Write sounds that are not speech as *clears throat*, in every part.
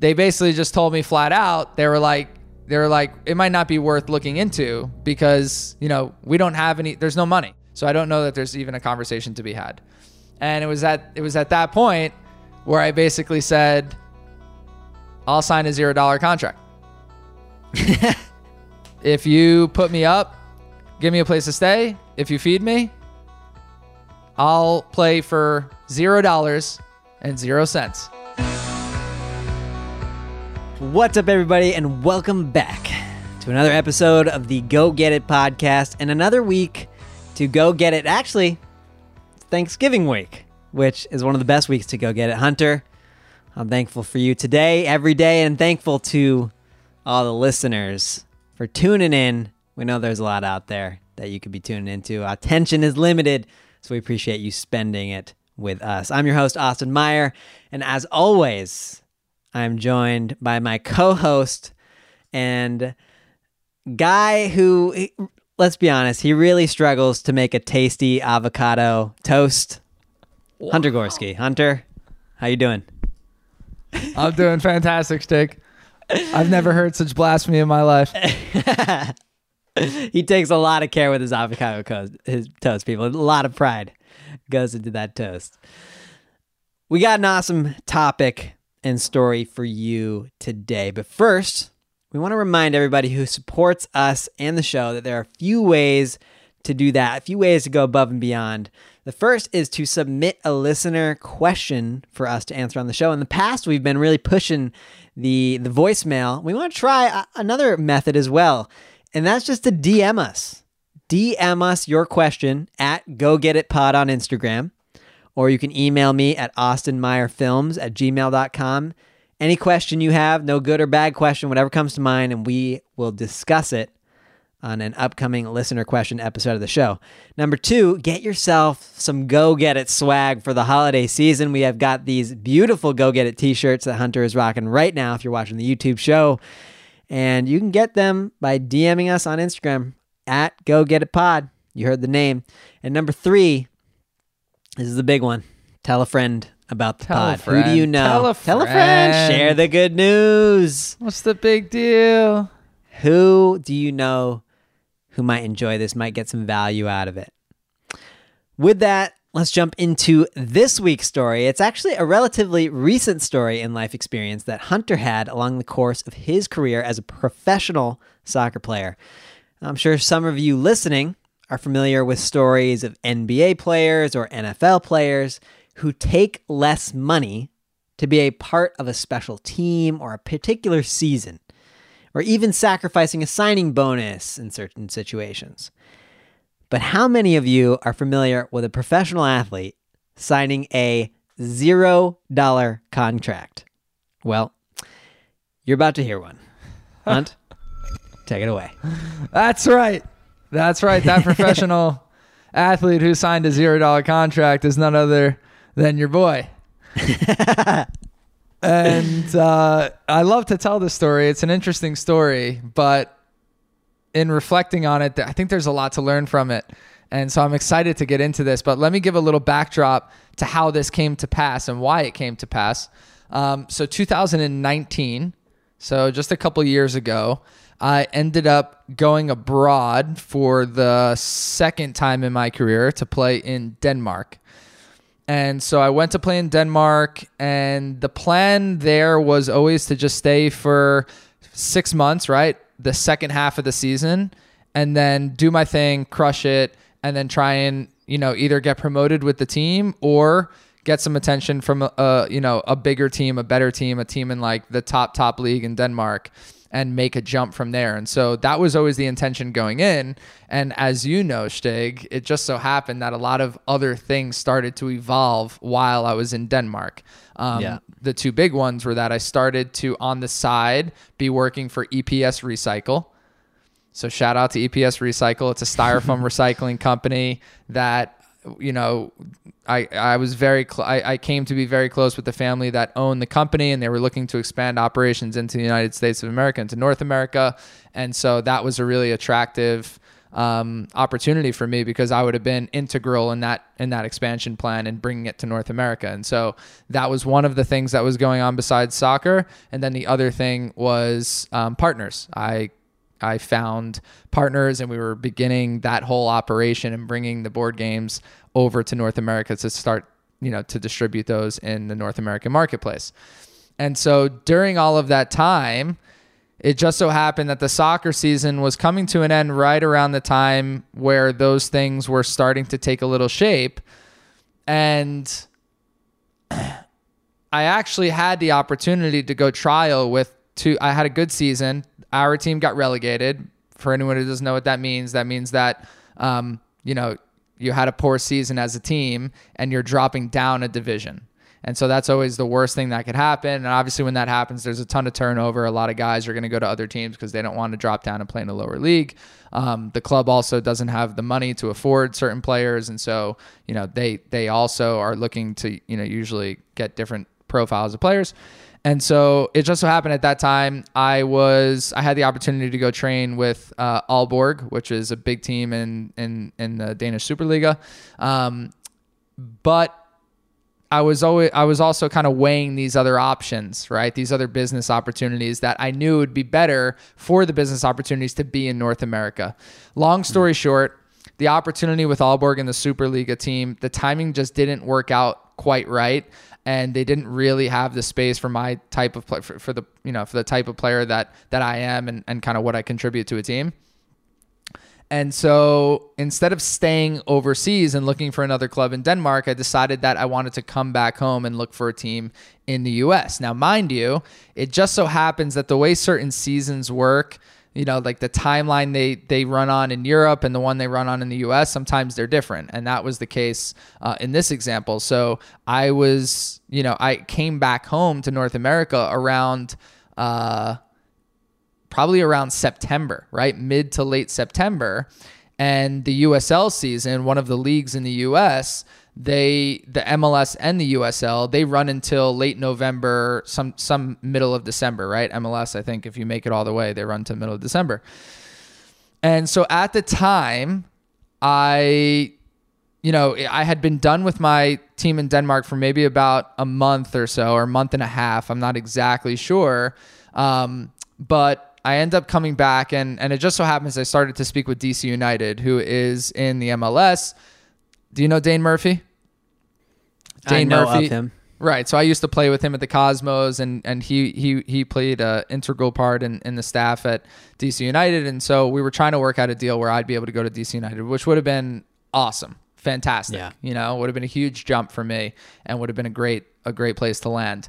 they basically just told me flat out. They were like, they were like, it might not be worth looking into because you know we don't have any. There's no money, so I don't know that there's even a conversation to be had. And it was at it was at that point where I basically said, I'll sign a zero dollar contract. *laughs* if you put me up, give me a place to stay. If you feed me, I'll play for zero dollars and zero cents. What's up, everybody, and welcome back to another episode of the Go Get It podcast and another week to go get it. Actually, Thanksgiving week, which is one of the best weeks to go get it. Hunter, I'm thankful for you today, every day, and thankful to all the listeners for tuning in. We know there's a lot out there that you could be tuning into. Attention is limited, so we appreciate you spending it with us. I'm your host, Austin Meyer, and as always, I'm joined by my co host and guy who, let's be honest, he really struggles to make a tasty avocado toast. Hunter Gorski. Hunter, how you doing? I'm doing fantastic, Stig. I've never heard such blasphemy in my life. *laughs* he takes a lot of care with his avocado toast, his toast, people. A lot of pride goes into that toast. We got an awesome topic and story for you today. But first, we want to remind everybody who supports us and the show that there are a few ways to do that, a few ways to go above and beyond. The first is to submit a listener question for us to answer on the show. In the past, we've been really pushing the the voicemail. We want to try a- another method as well, and that's just to DM us. DM us your question at Go Get It Pod on Instagram, or you can email me at austinmeyerfilms at gmail.com. Any question you have, no good or bad question, whatever comes to mind, and we will discuss it on an upcoming listener question episode of the show. Number two, get yourself some Go Get It swag for the holiday season. We have got these beautiful Go Get It t shirts that Hunter is rocking right now if you're watching the YouTube show. And you can get them by DMing us on Instagram at Go Get It Pod. You heard the name. And number three, this is the big one. Tell a friend about the Tell a pod. Who do friend. you know? Tell a friend. friend. Share the good news. What's the big deal? Who do you know who might enjoy this, might get some value out of it? With that, let's jump into this week's story. It's actually a relatively recent story in life experience that Hunter had along the course of his career as a professional soccer player. I'm sure some of you listening are familiar with stories of NBA players or NFL players who take less money to be a part of a special team or a particular season or even sacrificing a signing bonus in certain situations. But how many of you are familiar with a professional athlete signing a zero dollar contract? Well, you're about to hear one. *laughs* Hunt, take it away. That's right. That's right. That *laughs* professional athlete who signed a zero dollar contract is none other than your boy. *laughs* and uh, I love to tell this story. It's an interesting story, but in reflecting on it, I think there's a lot to learn from it. And so I'm excited to get into this. But let me give a little backdrop to how this came to pass and why it came to pass. Um, so 2019, so just a couple years ago, I ended up going abroad for the second time in my career to play in Denmark. And so I went to play in Denmark, and the plan there was always to just stay for six months, right? The second half of the season, and then do my thing, crush it, and then try and, you know, either get promoted with the team or get some attention from a, a you know, a bigger team, a better team, a team in like the top, top league in Denmark and make a jump from there. And so that was always the intention going in. And as you know, Stig, it just so happened that a lot of other things started to evolve while I was in Denmark. Um, Yeah. The two big ones were that I started to, on the side, be working for EPS Recycle. So shout out to EPS Recycle. It's a styrofoam *laughs* recycling company that you know I I was very cl- I, I came to be very close with the family that owned the company and they were looking to expand operations into the United States of America into North America and so that was a really attractive um, opportunity for me because I would have been integral in that in that expansion plan and bringing it to North America. And so that was one of the things that was going on besides soccer. And then the other thing was um, partners. I I found partners and we were beginning that whole operation and bringing the board games over to North America to start, you know, to distribute those in the North American marketplace. And so during all of that time, it just so happened that the soccer season was coming to an end right around the time where those things were starting to take a little shape. And *clears throat* I actually had the opportunity to go trial with two. I had a good season. Our team got relegated. For anyone who doesn't know what that means, that means that, um, you know, you had a poor season as a team and you're dropping down a division. And so that's always the worst thing that could happen. And obviously, when that happens, there's a ton of turnover. A lot of guys are going to go to other teams because they don't want to drop down and play in a lower league. Um, the club also doesn't have the money to afford certain players, and so you know they they also are looking to you know usually get different profiles of players. And so it just so happened at that time I was I had the opportunity to go train with uh, which is a big team in in in the Danish Superliga. Um, but I was always I was also kind of weighing these other options, right? These other business opportunities that I knew would be better for the business opportunities to be in North America. Long story short, the opportunity with Aalborg and the Superliga team, the timing just didn't work out quite right and they didn't really have the space for my type of play for, for the you know for the type of player that that I am and, and kind of what I contribute to a team. And so instead of staying overseas and looking for another club in Denmark, I decided that I wanted to come back home and look for a team in the US. Now, mind you, it just so happens that the way certain seasons work, you know, like the timeline they they run on in Europe and the one they run on in the U.S. Sometimes they're different, and that was the case uh, in this example. So I was, you know, I came back home to North America around. Uh, probably around September, right? Mid to late September. And the USL season, one of the leagues in the US, they the MLS and the USL, they run until late November, some some middle of December, right? MLS, I think if you make it all the way, they run to middle of December. And so at the time, I you know, I had been done with my team in Denmark for maybe about a month or so, or a month and a half. I'm not exactly sure. Um, but I end up coming back, and and it just so happens I started to speak with DC United, who is in the MLS. Do you know Dane Murphy? Dane I know Murphy. of him. Right. So I used to play with him at the Cosmos, and and he he he played an integral part in, in the staff at DC United, and so we were trying to work out a deal where I'd be able to go to DC United, which would have been awesome, fantastic. Yeah. You know, would have been a huge jump for me, and would have been a great a great place to land.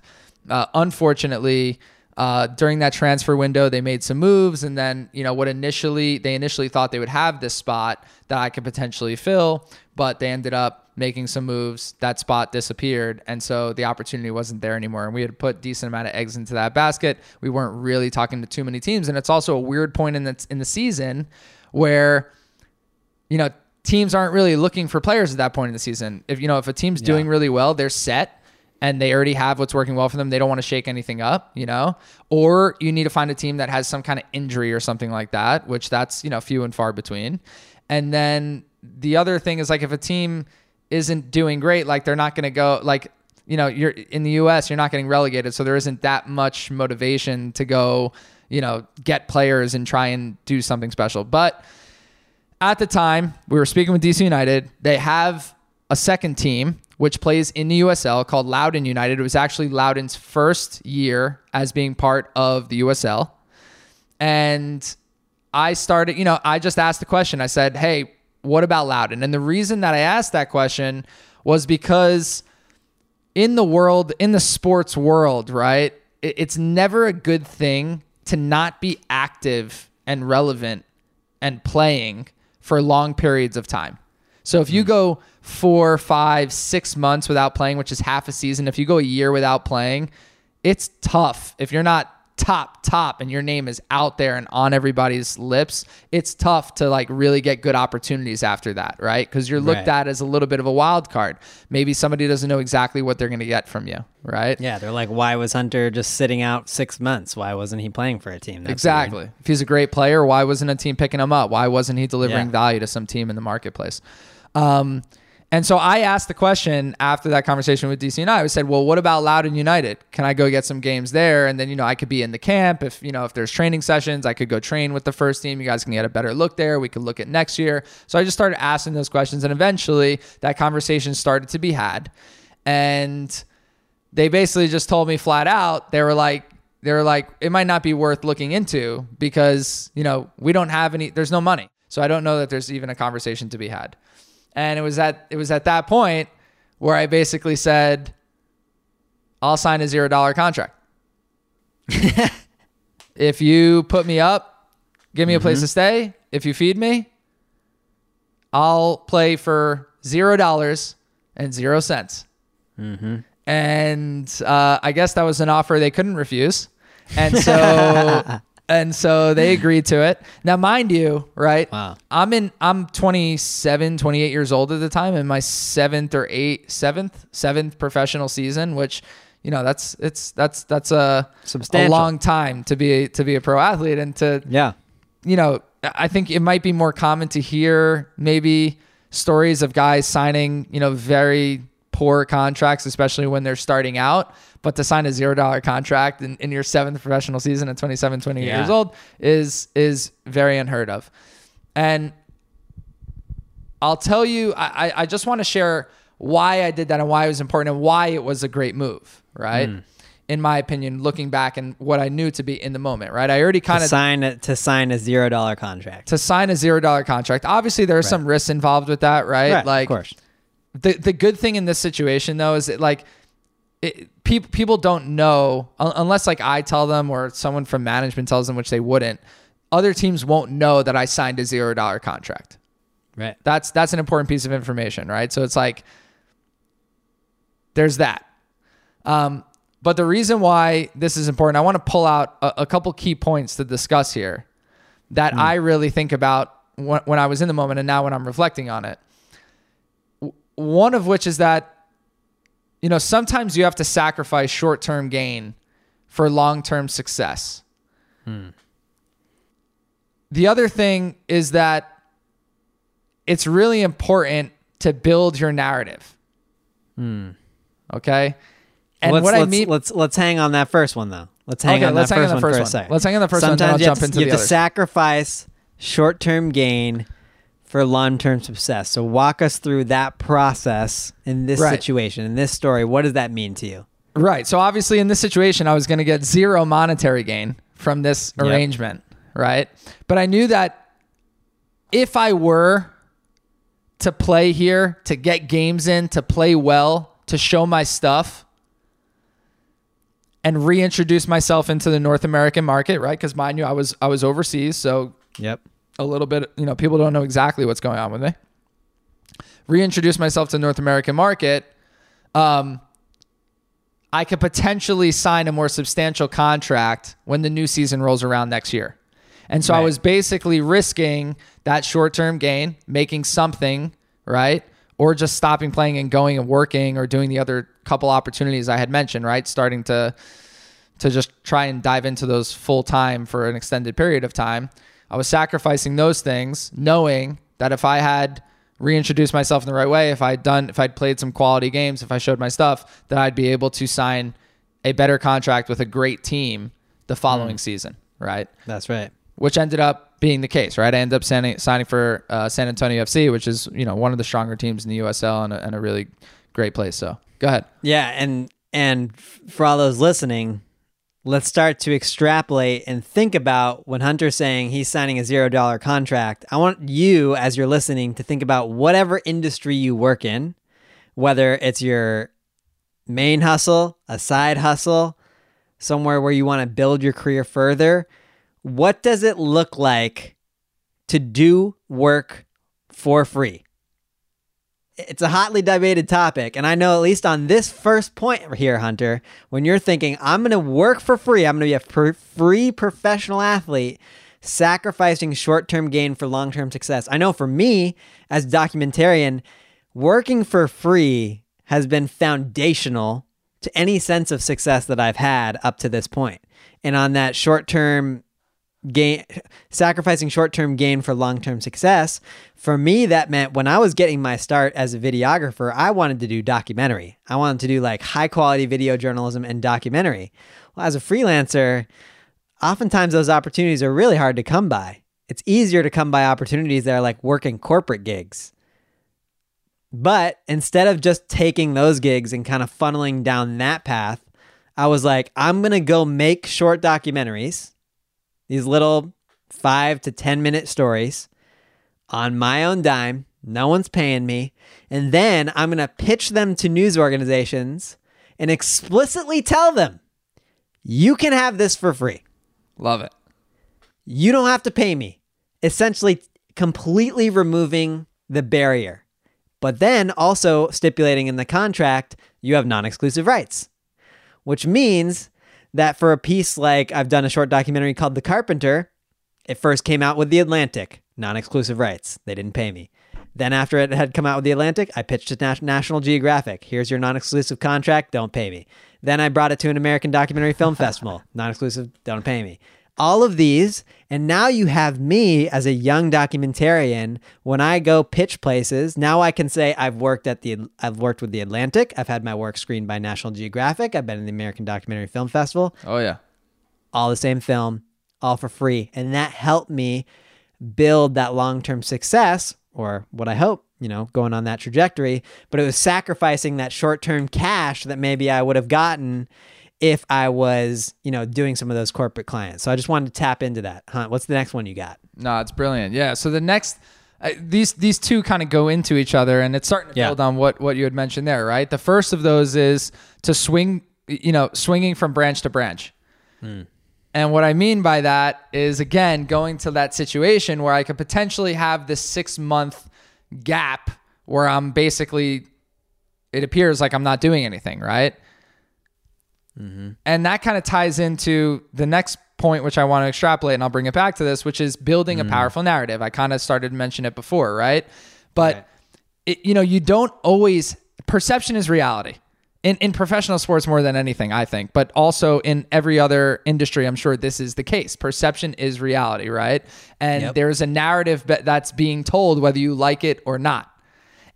Uh, unfortunately uh, during that transfer window, they made some moves, and then you know what initially they initially thought they would have this spot that I could potentially fill, but they ended up making some moves. That spot disappeared, and so the opportunity wasn't there anymore. And we had put decent amount of eggs into that basket. We weren't really talking to too many teams, and it's also a weird point in the in the season where you know teams aren't really looking for players at that point in the season. If you know if a team's yeah. doing really well, they're set and they already have what's working well for them. They don't want to shake anything up, you know? Or you need to find a team that has some kind of injury or something like that, which that's, you know, few and far between. And then the other thing is like if a team isn't doing great, like they're not going to go like you know, you're in the US, you're not getting relegated, so there isn't that much motivation to go, you know, get players and try and do something special. But at the time, we were speaking with DC United. They have a second team which plays in the USL called Loudoun United. It was actually Loudoun's first year as being part of the USL. And I started, you know, I just asked the question. I said, hey, what about Loudoun? And the reason that I asked that question was because in the world, in the sports world, right, it's never a good thing to not be active and relevant and playing for long periods of time. So if you hmm. go four, five, six months without playing, which is half a season, if you go a year without playing, it's tough if you're not top top and your name is out there and on everybody's lips it's tough to like really get good opportunities after that right because you're looked Right. at as a little bit of a wild card maybe somebody doesn't know exactly what they're going to get from you right Yeah, they're like, why was Hunter just sitting out six months? Why wasn't he playing for a team? That's exactly weird. if he's a great player why wasn't a team picking him up why wasn't he delivering Yeah. value to some team in the marketplace um, and so I asked the question after that conversation with DC and I. I said, "Well, what about Loudoun United? Can I go get some games there? And then you know I could be in the camp if you know if there's training sessions, I could go train with the first team. You guys can get a better look there. We could look at next year." So I just started asking those questions, and eventually that conversation started to be had, and they basically just told me flat out. They were like, they were like, it might not be worth looking into because you know we don't have any. There's no money, so I don't know that there's even a conversation to be had. And it was at it was at that point where I basically said, I'll sign a zero dollar contract. *laughs* if you put me up, give me a place to stay. If you feed me, I'll play for zero dollars and zero cents. And uh, I guess that was an offer they couldn't refuse. And so *laughs* and so they *sighs* agreed to it. Now mind you, right? Wow. I'm in I'm 27, 28 years old at the time in my 7th or 8th 7th 7th professional season, which you know, that's it's that's that's a a long time to be to be a pro athlete and to Yeah. you know, I think it might be more common to hear maybe stories of guys signing, you know, very poor contracts, especially when they're starting out. But to sign a zero dollar contract in, in your seventh professional season at 27, 28 Yeah. years old is is very unheard of. And I'll tell you, I, I- just want to share why I did that and why it was important and why it was a great move, right? Hmm. In my opinion, looking back and what I knew to be in the moment, right? I already kind of sign a, to sign a zero dollar contract. to sign a zero dollar contract. Obviously, there are some risks involved with that, right? Right, like, of course. The the good thing in this situation though is that like it, people people don't know unless like I tell them or someone from management tells them, which they wouldn't. Other teams won't know that I signed a zero dollar contract. Right. That's that's an important piece of information, right? So it's like there's that. Um, but the reason why this is important, I want to pull out a, a couple key points to discuss here that I really think about when, when I was in the moment and now when I'm reflecting on it. One of which is that you know sometimes you have to sacrifice short-term gain for long-term success. Hmm. The other thing is that it's really important to build your narrative. Hmm. Okay. And let's, what I let's, mean, let's let's hang on that first one though. Let's hang Okay, on let's that hang first on the one first a one. second. Let's hang on the first one, then Sometimes I'll you have jump to, into you the have to sacrifice short-term gain for long-term success. So walk us through that process in this Right. situation, in this story. What does that mean to you? Right. So obviously in this situation, I was going to get zero monetary gain from this Yep. arrangement, right? But I knew that if I were to play here, to get games in, to play well, to show my stuff, and reintroduce myself into the North American market, right? Because mind you, I was I was overseas, so Yep. A little bit, you know, people don't know exactly what's going on with me. Reintroduce myself to North American market. Um, I could potentially sign a more substantial contract when the new season rolls around next year. And so I was basically risking that short term gain, making something, right? Or just stopping playing and going and working or doing the other couple opportunities I had mentioned, right? Starting to to just try and dive into those full time for an extended period of time. I was sacrificing those things, knowing that if I had reintroduced myself in the right way, if I'd done, if I'd played some quality games, if I showed my stuff, that I'd be able to sign a better contract with a great team the following season, right? That's right. Which ended up being the case, right? I ended up signing, signing for uh, San Antonio FC, which is you know one of the stronger teams in the USL and a, and a really great place. So go ahead. Yeah, and and for all those listening, let's start to extrapolate and think about when Hunter's saying he's signing a zero dollar contract. I want you, as you're listening, to think about whatever industry you work in, whether it's your main hustle, a side hustle, somewhere where you want to build your career further. What does it look like to do work for free? It's a hotly debated topic. And I know, at least on this first point here, Hunter, when you're thinking, I'm going to work for free, I'm going to be a pr- free professional athlete, sacrificing short term gain for long term success. I know for me, as documentarian, working for free has been foundational to any sense of success that I've had up to this point. And on that short term gain sacrificing short-term gain for long-term success. For me that meant when i was getting my start as a videographer i wanted to do documentary. I wanted to do like high quality video journalism and documentary. Well as a freelancer oftentimes those opportunities are really hard to come by. It's easier to come by opportunities that are like working corporate gigs. But instead of just taking those gigs and kind of funneling down that path i was like i'm going to go make short documentaries these little five to 10 minute stories on my own dime. No one's paying me. And then I'm going to pitch them to news organizations and explicitly tell them, you can have this for free. Love it. You don't have to pay me. Essentially, completely removing the barrier. But then also stipulating in the contract, you have non exclusive rights, which means that for a piece like I've done a short documentary called The Carpenter, it first came out with The Atlantic, non exclusive rights. They didn't pay me. Then, after it had come out with The Atlantic, I pitched it to National Geographic. Here's your non exclusive contract, don't pay me. Then I brought it to an American Documentary Film Festival, *laughs* non exclusive, don't pay me all of these. And now you have me as a young documentarian. When I go pitch places, now I can say I've worked at the I've worked with the Atlantic. I've had my work screened by National Geographic. I've been in the American Documentary Film Festival. Oh yeah. All the same film, all for free. And that helped me build that long-term success or what I hope, you know, going on that trajectory, but it was sacrificing that short-term cash that maybe I would have gotten if I was, you know, doing some of those corporate clients. So I just wanted to tap into that. Huh? what's the next one you got? No, it's brilliant. Yeah. So the next, uh, these these two kind of go into each other, and it's starting to yeah. build on what what you had mentioned there, right? The first of those is to swing, you know, swinging from branch to branch. Hmm. And what I mean by that is again going to that situation where I could potentially have this six month gap where I'm basically, it appears like I'm not doing anything, right? Mm-hmm. And that kind of ties into the next point, which I want to extrapolate, and I'll bring it back to this, which is building mm-hmm. a powerful narrative. I kind of started to mention it before, right? But right. It, you know, you don't always perception is reality. In, in professional sports more than anything, I think, but also in every other industry, I'm sure this is the case. Perception is reality, right? And yep. there's a narrative that's being told whether you like it or not.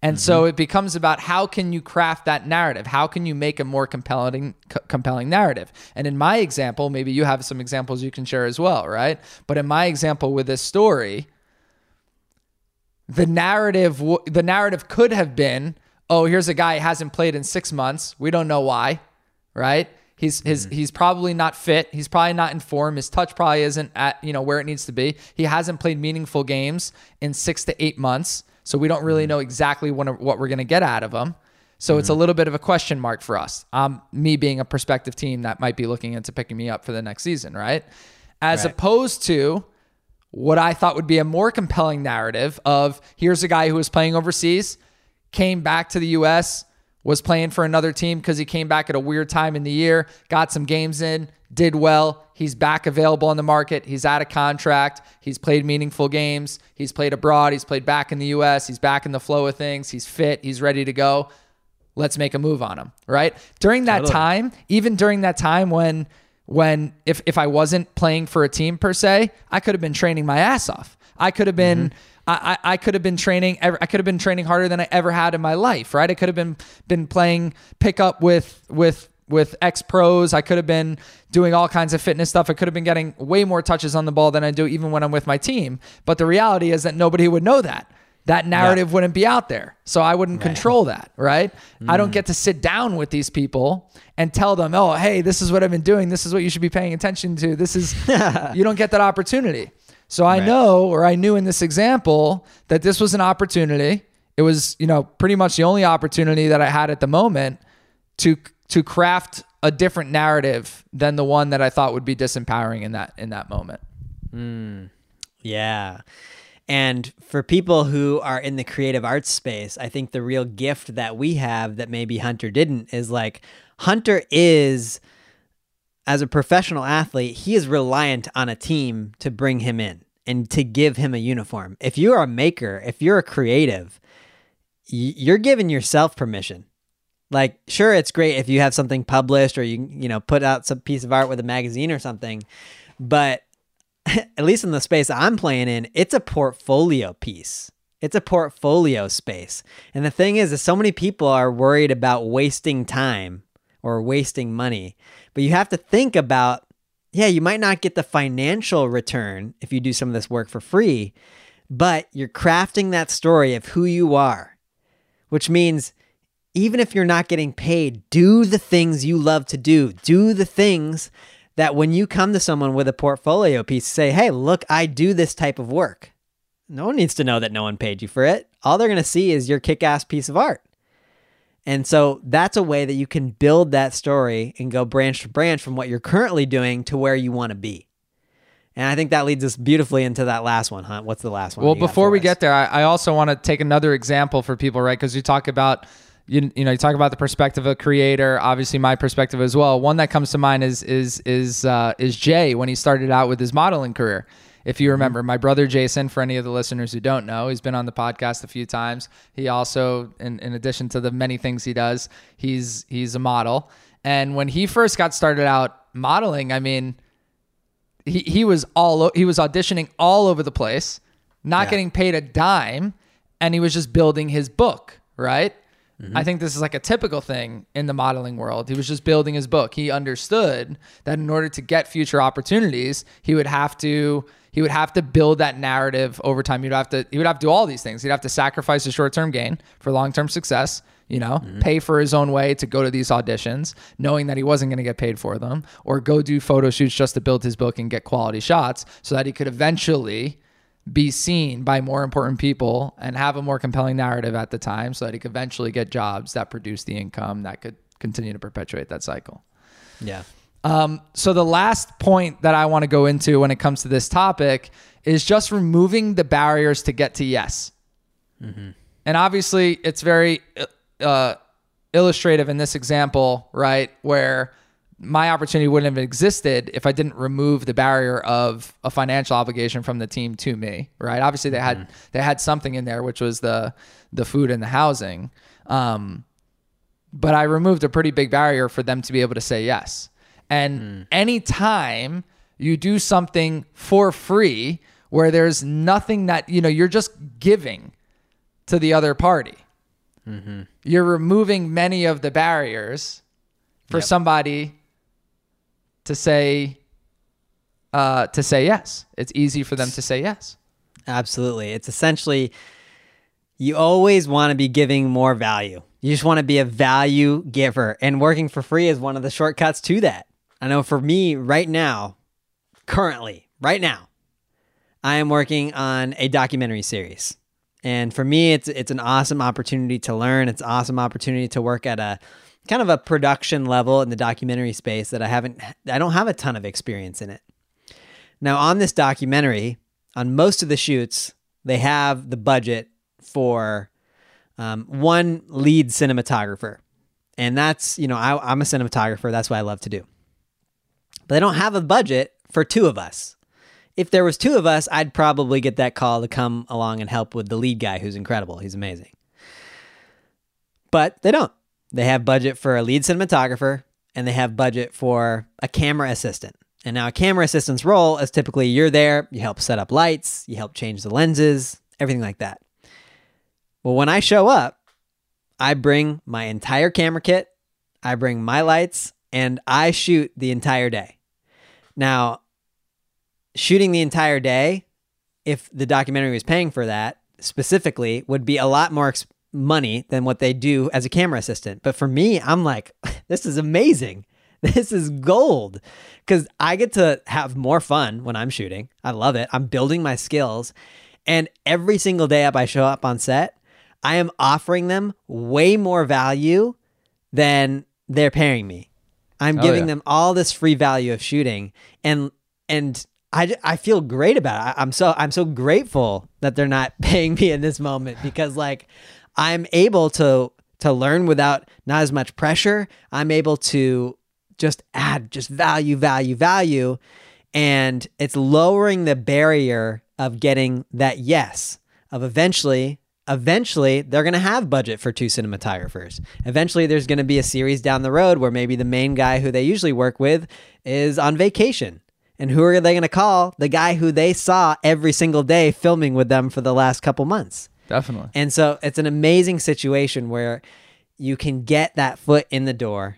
And mm-hmm. so it becomes about how can you craft that narrative? How can you make a more compelling c- compelling narrative? And in my example, maybe you have some examples you can share as well, right? But in my example with this story, the narrative the narrative could have been, "Oh, here's a guy who hasn't played in 6 months. We don't know why." Right? He's his mm-hmm. he's probably not fit. He's probably not in form. His touch probably isn't at, you know, where it needs to be. He hasn't played meaningful games in 6 to 8 months. So we don't really mm-hmm. know exactly what, what we're going to get out of them. So mm-hmm. it's a mm-hmm. little bit of a question mark for us. Um, me being a prospective team that might be looking into picking me up for the next season, right? As right. opposed to what I thought would be a more compelling narrative of here's a guy who was playing overseas, came back to the US, was playing for another team because he came back at a weird time in the year, got some games in, did well. He's back available on the market. He's out of contract. He's played meaningful games. He's played abroad. He's played back in the US. He's back in the flow of things. He's fit. He's ready to go. Let's make a move on him, right? During that totally. time, even during that time when when if if I wasn't playing for a team per se, I could have been training my ass off. I could have been mm-hmm I, I could have been training. I could have been training harder than I ever had in my life. Right? I could have been been playing pickup with with with ex pros. I could have been doing all kinds of fitness stuff. I could have been getting way more touches on the ball than I do even when I'm with my team. But the reality is that nobody would know that. That narrative yeah. wouldn't be out there. So I wouldn't right. control that, right? Mm. I don't mm. get to sit down with these people and tell them, oh, hey, this is what I've been doing. This is what you should be paying attention to. This is, *laughs* you don't get that opportunity. So I right. know, or I knew in this example, that this was an opportunity. It was, you know, pretty much the only opportunity that I had at the moment to to craft a different narrative than the one that I thought would be disempowering in that in that moment. Mm, yeah. And for people who are in the creative arts space, I think the real gift that we have that maybe Hunter didn't is like Hunter is as a professional athlete, he is reliant on a team to bring him in and to give him a uniform. If you're a maker, if you're a creative, you're giving yourself permission. Like, sure, it's great if you have something published or you, you know, put out some piece of art with a magazine or something, but *laughs* at least in the space I'm playing in, it's a portfolio piece. It's a portfolio space. And the thing is, is so many people are worried about wasting time or wasting money. But you have to think about, yeah, you might not get the financial return if you do some of this work for free, but you're crafting that story of who you are, which means even if you're not getting paid, do the things you love to do. Do the things that when you come to someone with a portfolio piece, say, hey, look, I do this type of work. No one needs to know that no one paid you for it. All they're going to see is your kick ass piece of art. And so that's a way that you can build that story and go branch to branch from what you're currently doing to where you want to be. And I think that leads us beautifully into that last one, huh? What's the last one? Well, before we us? get there, I, I also want to take another example for people, right? Because you talk about you, you know you talk about the perspective of a creator obviously my perspective as well. One that comes to mind is is is uh, is jay when he started out with his modeling career. If you remember my brother jason for any of the listeners who don't know he's been on the podcast a few times. He also in, in addition to the many things he does he's he's a model. And when he first got started out modeling i mean he, he was all he was auditioning all over the place not yeah. getting paid a dime and he was just building his book right Mm-hmm. I think this is like a typical thing in the modeling world. He was just building his book. He understood that in order to get future opportunities, he would have to he would have to build that narrative over time. He'd have to he would have to do all these things. He'd have to sacrifice a short-term gain for long-term success, you know, mm-hmm. pay for his own way to go to these auditions, knowing that he wasn't going to get paid for them, or go do photo shoots just to build his book and get quality shots so that he could eventually be seen by more important people and have a more compelling narrative at the time so that he could eventually get jobs that produce the income that could continue to perpetuate that cycle. Yeah. Um, so the last point that I want to go into when it comes to this topic is just removing the barriers to get to yes. Mm-hmm. And obviously, it's very uh, illustrative in this example, right? Where my opportunity wouldn't have existed if I didn't remove the barrier of a financial obligation from the team to me, right? Obviously they had mm-hmm. they had something in there which was the the food and the housing. Um, but I removed a pretty big barrier for them to be able to say yes. And mm. anytime you do something for free where there's nothing that, you know, you're just giving to the other party. Mm-hmm. You're removing many of the barriers for yep. somebody to say uh, to say yes. It's easy for them to say yes. Absolutely. It's essentially you always want to be giving more value. You just want to be a value giver, and working for free is one of the shortcuts to that. I know for me right now, currently, right now, I am working on a documentary series. And for me, it's it's an awesome opportunity to learn. It's an awesome opportunity to work at a kind of a production level in the documentary space that I haven't, I don't have a ton of experience in it. Now, on this documentary, on most of the shoots, they have the budget for um, one lead cinematographer. And that's, you know, I, I'm a cinematographer. That's what I love to do. But they don't have a budget for two of us. If there was two of us, I'd probably get that call to come along and help with the lead guy who's incredible. He's amazing. But they don't. They have budget for a lead cinematographer and they have budget for a camera assistant. And now a camera assistant's role is typically you're there, you help set up lights, you help change the lenses, everything like that. Well, when I show up, I bring my entire camera kit, I bring my lights, and I shoot the entire day. Now, shooting the entire day, if the documentary was paying for that specifically, would be a lot more money than what they do as a camera assistant. But for me, I'm like, *laughs* this is amazing. *laughs* This is gold because I get to have more fun when I'm shooting. I love it. I'm building my skills. And every single day up I show up on set, I am offering them way more value than they're paying me. I'm oh, giving yeah. them all this free value of shooting and and I, I feel great about it. I, I'm so I'm so grateful that they're not *laughs* paying me in this moment because like I'm able to to learn without not as much pressure. I'm able to just add just value, value, value, and it's lowering the barrier of getting that yes of eventually eventually they're going to have budget for two cinematographers. Eventually there's going to be a series down the road where maybe the main guy who they usually work with is on vacation. And who are they going to call? The guy who they saw every single day filming with them for the last couple months. Definitely. And so it's an amazing situation where you can get that foot in the door,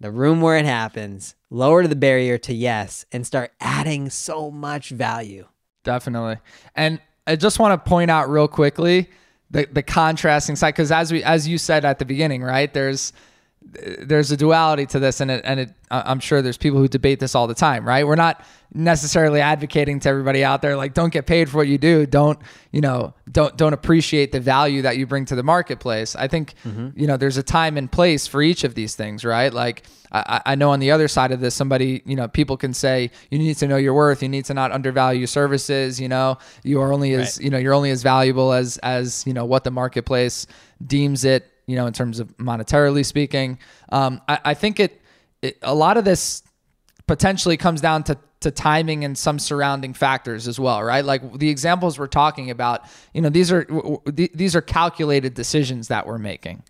the room where it happens, lower the barrier to yes, and start adding so much value. Definitely. And I just want to point out real quickly the the contrasting side because as we as you said at the beginning, right? There's there's a duality to this and it, and it, I'm sure there's people who debate this all the time, right? We're not necessarily advocating to everybody out there like don't get paid for what you do, don't, you know, don't don't appreciate the value that you bring to the marketplace. I think mm-hmm. you know, there's a time and place for each of these things, right? Like I, I know on the other side of this, somebody, you know, people can say you need to know your worth, you need to not undervalue services, you know, you are only as, right. you know, you're only as valuable as as, you know, what the marketplace deems it you know, in terms of monetarily speaking. Um, I, I, think it, it, a lot of this potentially comes down to to timing and some surrounding factors as well, right? Like the examples we're talking about, you know, these are these are calculated decisions that we're making,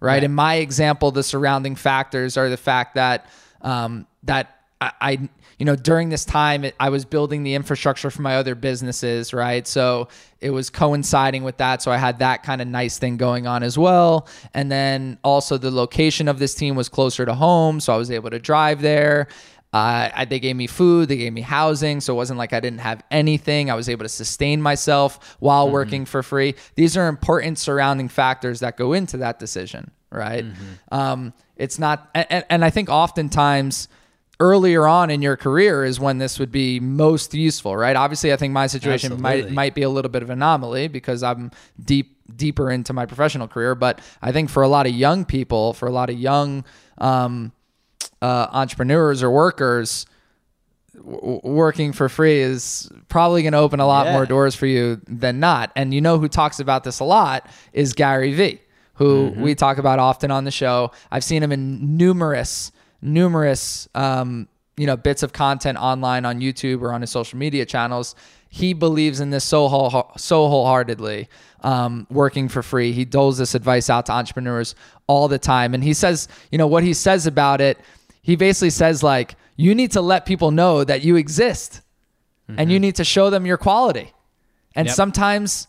right? right. In my example, the surrounding factors are the fact that um, that I, I you know, during this time, it, I was building the infrastructure for my other businesses, right? So it was coinciding with that. So I had that kind of nice thing going on as well. And then also the location of this team was closer to home. So I was able to drive there. Uh, I, they gave me food, they gave me housing, so it wasn't like I didn't have anything. I was able to sustain myself while mm-hmm. working for free. These are important surrounding factors that go into that decision, right? Mm-hmm. Um, it's not, and, and I think oftentimes earlier on in your career is when this would be most useful, right? Obviously, I think my situation Absolutely. might might be a little bit of an anomaly because I'm deep deeper into my professional career, but I think for a lot of young people, for a lot of young um, uh, entrepreneurs or workers, w- working for free is probably going to open a lot yeah. more doors for you than not. And you know who talks about this a lot is Gary Vee, who mm-hmm. we talk about often on the show. I've seen him in numerous numerous um, you know bits of content online on YouTube or on his social media channels. He believes in this so whole, so wholeheartedly, um, working for free. He doles this advice out to entrepreneurs all the time, and he says, you know, what he says about it. He basically says like, you need to let people know that you exist, mm-hmm. and you need to show them your quality. And yep. sometimes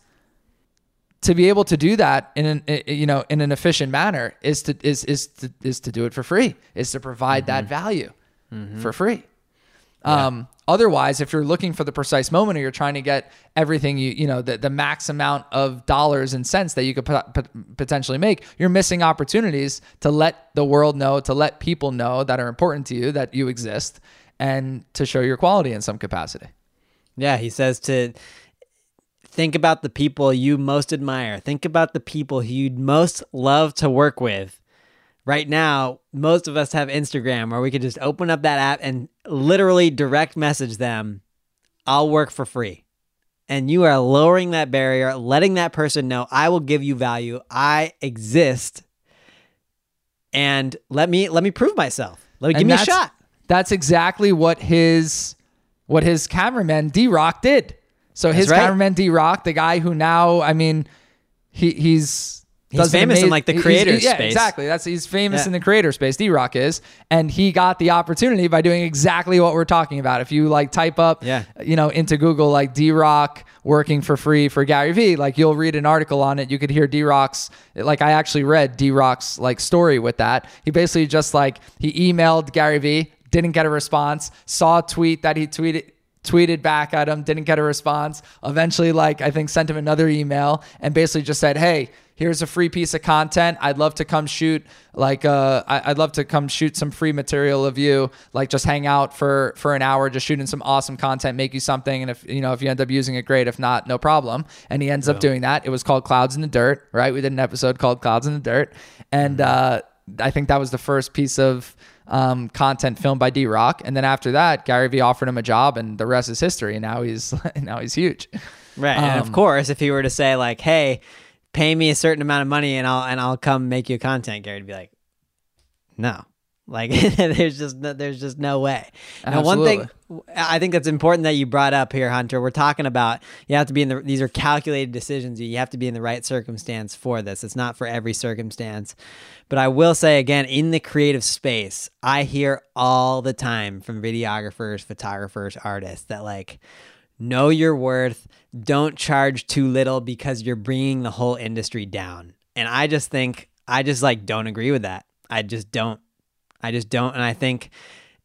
to be able to do that in an you know in an efficient manner is to is is to, is to do it for free is to provide mm-hmm. that value mm-hmm. for free yeah. um, otherwise if you're looking for the precise moment or you're trying to get everything you you know the, the max amount of dollars and cents that you could potentially make you're missing opportunities to let the world know to let people know that are important to you that you exist and to show your quality in some capacity yeah he says to Think about the people you most admire. Think about the people who you'd most love to work with. Right now, most of us have Instagram where we could just open up that app and literally direct message them, I'll work for free. And you are lowering that barrier, letting that person know, I will give you value. I exist. And let me let me prove myself. Let me give me a shot. That's exactly what his what his cameraman D Rock did. So his right. cameraman D Rock, the guy who now, I mean, he he's He's famous in like the creator he's, yeah, space. exactly. That's he's famous yeah. in the creator space. D Rock is, and he got the opportunity by doing exactly what we're talking about. If you like type up, yeah. you know, into Google like D Rock working for free for Gary Vee, like you'll read an article on it. You could hear D Rock's like I actually read D Rock's like story with that. He basically just like he emailed Gary Vee, didn't get a response, saw a tweet that he tweeted tweeted back at him, didn't get a response. Eventually, like I think sent him another email and basically just said, "Hey, here's a free piece of content. I'd love to come shoot like uh, I'd love to come shoot some free material of you. Like just hang out for for an hour, just shooting some awesome content, make you something. And if you know if you end up using it, great. If not, no problem. And he ends yeah. up doing that. It was called Clouds in the Dirt, right? We did an episode called Clouds in the Dirt, and mm-hmm. uh, I think that was the first piece of um, content filmed by D Rock. And then after that, Gary Vee offered him a job, and the rest is history. And now he's *laughs* now he's huge. Right. and of Um, course, if he were to say like, "Hey, pay me a certain amount of money and I'll and I'll come make you content," Gary would be like, "No." Like *laughs* there's just no, there's just no way. Now, one thing I think that's important that you brought up here, Hunter. We're talking about you have to be in the these are calculated decisions. You have to be in the right circumstance for this. It's not for every circumstance. But I will say again, in the creative space, I hear all the time from videographers, photographers, artists that like know your worth, don't charge too little because you're bringing the whole industry down. And I just think I just like don't agree with that. I just don't. I just don't and I think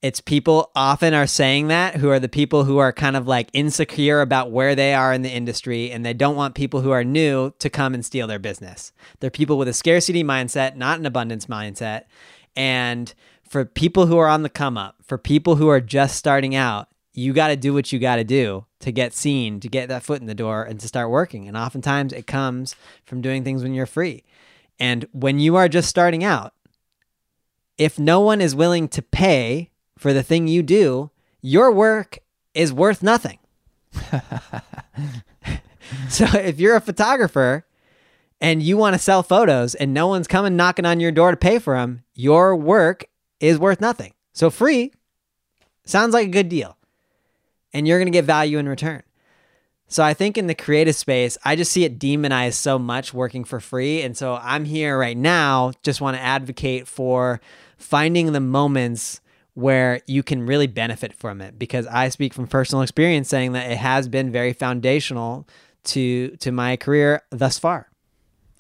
it's people often are saying that who are the people who are kind of like insecure about where they are in the industry and they don't want people who are new to come and steal their business. They're people with a scarcity mindset, not an abundance mindset. And for people who are on the come up, for people who are just starting out, you got to do what you got to do to get seen, to get that foot in the door and to start working. And oftentimes it comes from doing things when you're free. And when you are just starting out, if no one is willing to pay for the thing you do, your work is worth nothing. *laughs* so if you're a photographer and you want to sell photos and no one's coming knocking on your door to pay for them, your work is worth nothing. So free sounds like a good deal. And you're going to get value in return. So I think in the creative space, I just see it demonized so much working for free. And so I'm here right now, just want to advocate for finding the moments where you can really benefit from it because I speak from personal experience saying that it has been very foundational to to my career thus far.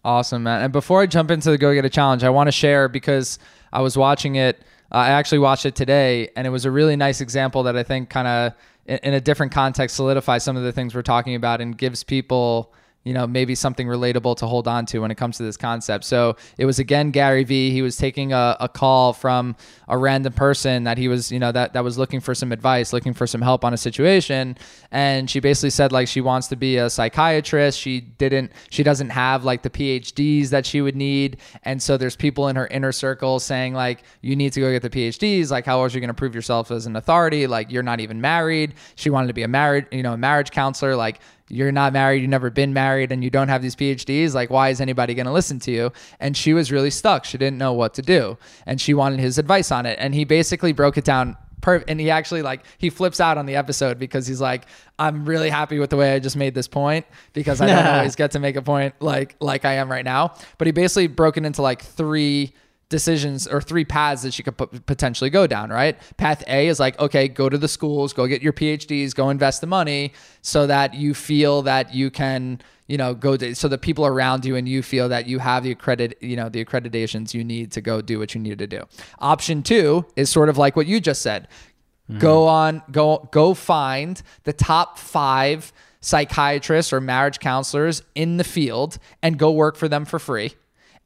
Awesome, man. And before I jump into the Go Get It Challenge, I want to share because I was watching it. Uh, I actually watched it today, and it was a really nice example that I think kind of, in, in a different context, solidifies some of the things we're talking about and gives people you know, maybe something relatable to hold on to when it comes to this concept. So it was again Gary Vee. He was taking a, a call from a random person that he was, you know, that, that was looking for some advice, looking for some help on a situation. And she basically said like she wants to be a psychiatrist. She didn't, she doesn't have like the PhDs that she would need. And so there's people in her inner circle saying like, you need to go get the PhDs. Like, how else are you going to prove yourself as an authority? Like, you're not even married. She wanted to be a married, you know, a marriage counselor. Like, you're not married, you've never been married, and you don't have these PhDs. Like, why is anybody going to listen to you? And she was really stuck. She didn't know what to do. And she wanted his advice on it. And he basically broke it down. Per- and he actually like he flips out on the episode because he's like i'm really happy with the way i just made this point because i don't *laughs* always get to make a point like like i am right now but he basically broke it into like three decisions or three paths that she could potentially go down, right? Path A is like, okay, go to the schools, go get your PhDs, go invest the money so that you feel that you can, you know, go to, so that people around you and you feel that you have the accredit, you know, the accreditations you need to go do what you need to do. Option two is sort of like what you just said. Mm-hmm. Go on, go, go find the top five psychiatrists or marriage counselors in the field and go work for them for free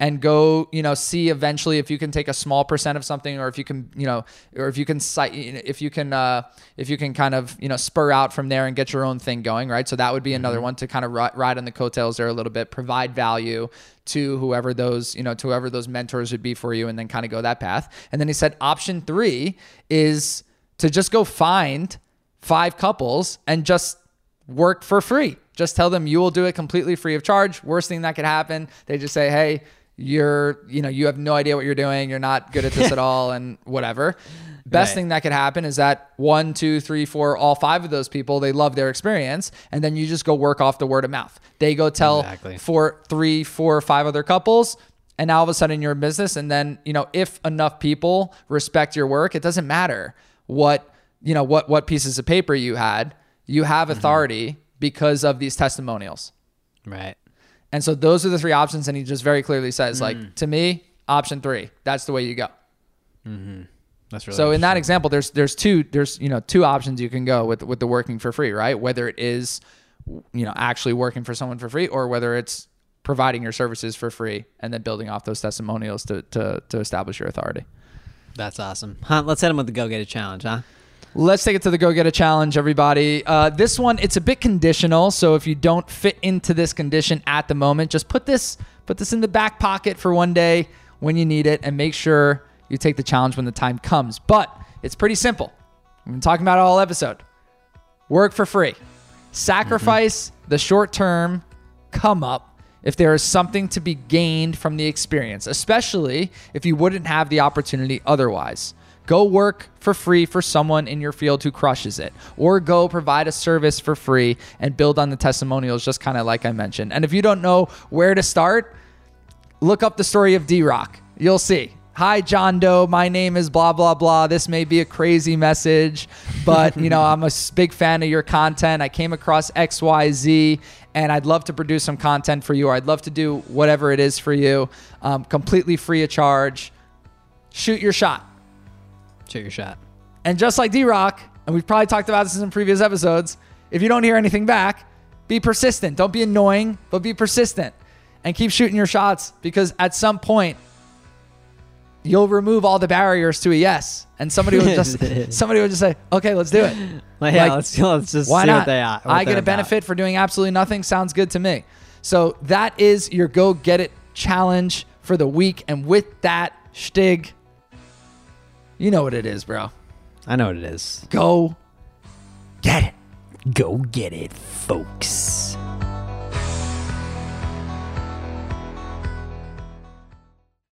and go you know see eventually if you can take a small percent of something or if you can you know or if you can cite if you can uh if you can kind of you know spur out from there and get your own thing going right so that would be another one to kind of ri- ride on the coattails there a little bit provide value to whoever those you know to whoever those mentors would be for you and then kind of go that path and then he said option three is to just go find five couples and just work for free. Just tell them you will do it completely free of charge. Worst thing that could happen, they just say, "Hey, you're, you know, you have no idea what you're doing. You're not good at this at *laughs* all, and whatever." Best Right. thing that could happen is that one, two, three, four, all five of those people, they love their experience, and then you just go work off the word of mouth. They go tell Exactly. four, three, four, five other couples, and now all of a sudden you're in business. And then you know, if enough people respect your work, it doesn't matter what you know what what pieces of paper you had. You have mm-hmm. authority because of these testimonials. Right. And so those are the three options. And he just very clearly says, like, hmm. to me, option three, that's the way you go. Mm-hmm. That's really So in that example, there's there's two there's you know two options you can go with with the working for free, right? Whether it is you know actually working for someone for free, or whether it's providing your services for free and then building off those testimonials to to to establish your authority. That's awesome. Hunt, let's hit him with the go get it challenge, huh? Let's take it to the go get it challenge, everybody. Uh, this one, it's a bit conditional. So if you don't fit into this condition at the moment, just put this put this in the back pocket for one day when you need it, and make sure You take the challenge when the time comes. But it's pretty simple. We've been talking about it all episode. Work for free. Sacrifice the short term come up if there is something to be gained from the experience, especially if you wouldn't have the opportunity otherwise. Go work for free for someone in your field who crushes it, or go provide a service for free and build on the testimonials, just kind of like I mentioned. And if you don't know where to start, look up the story of D Rock. You'll see. Hi, John Doe. My name is blah, blah, blah. This may be a crazy message, but you know, I'm a big fan of your content. I came across XYZ and I'd love to produce some content for you, or I'd love to do whatever it is for you, um, completely free of charge. Shoot your shot. Shoot your shot. And just like D Rock, and we've probably talked about this in previous episodes, if you don't hear anything back, be persistent. Don't be annoying, but be persistent and keep shooting your shots because at some point, you'll remove all the barriers to a yes. And somebody will just *laughs* somebody will just say, okay, let's do it. *laughs* Like, yeah, Like, let's, let's just Why see not? what they are. I get a about. benefit for doing absolutely nothing. Sounds good to me. So that is your go get it challenge for the week. And with that, Stig, you know what it is, bro. I know what it is. Go get it. Go get it, folks.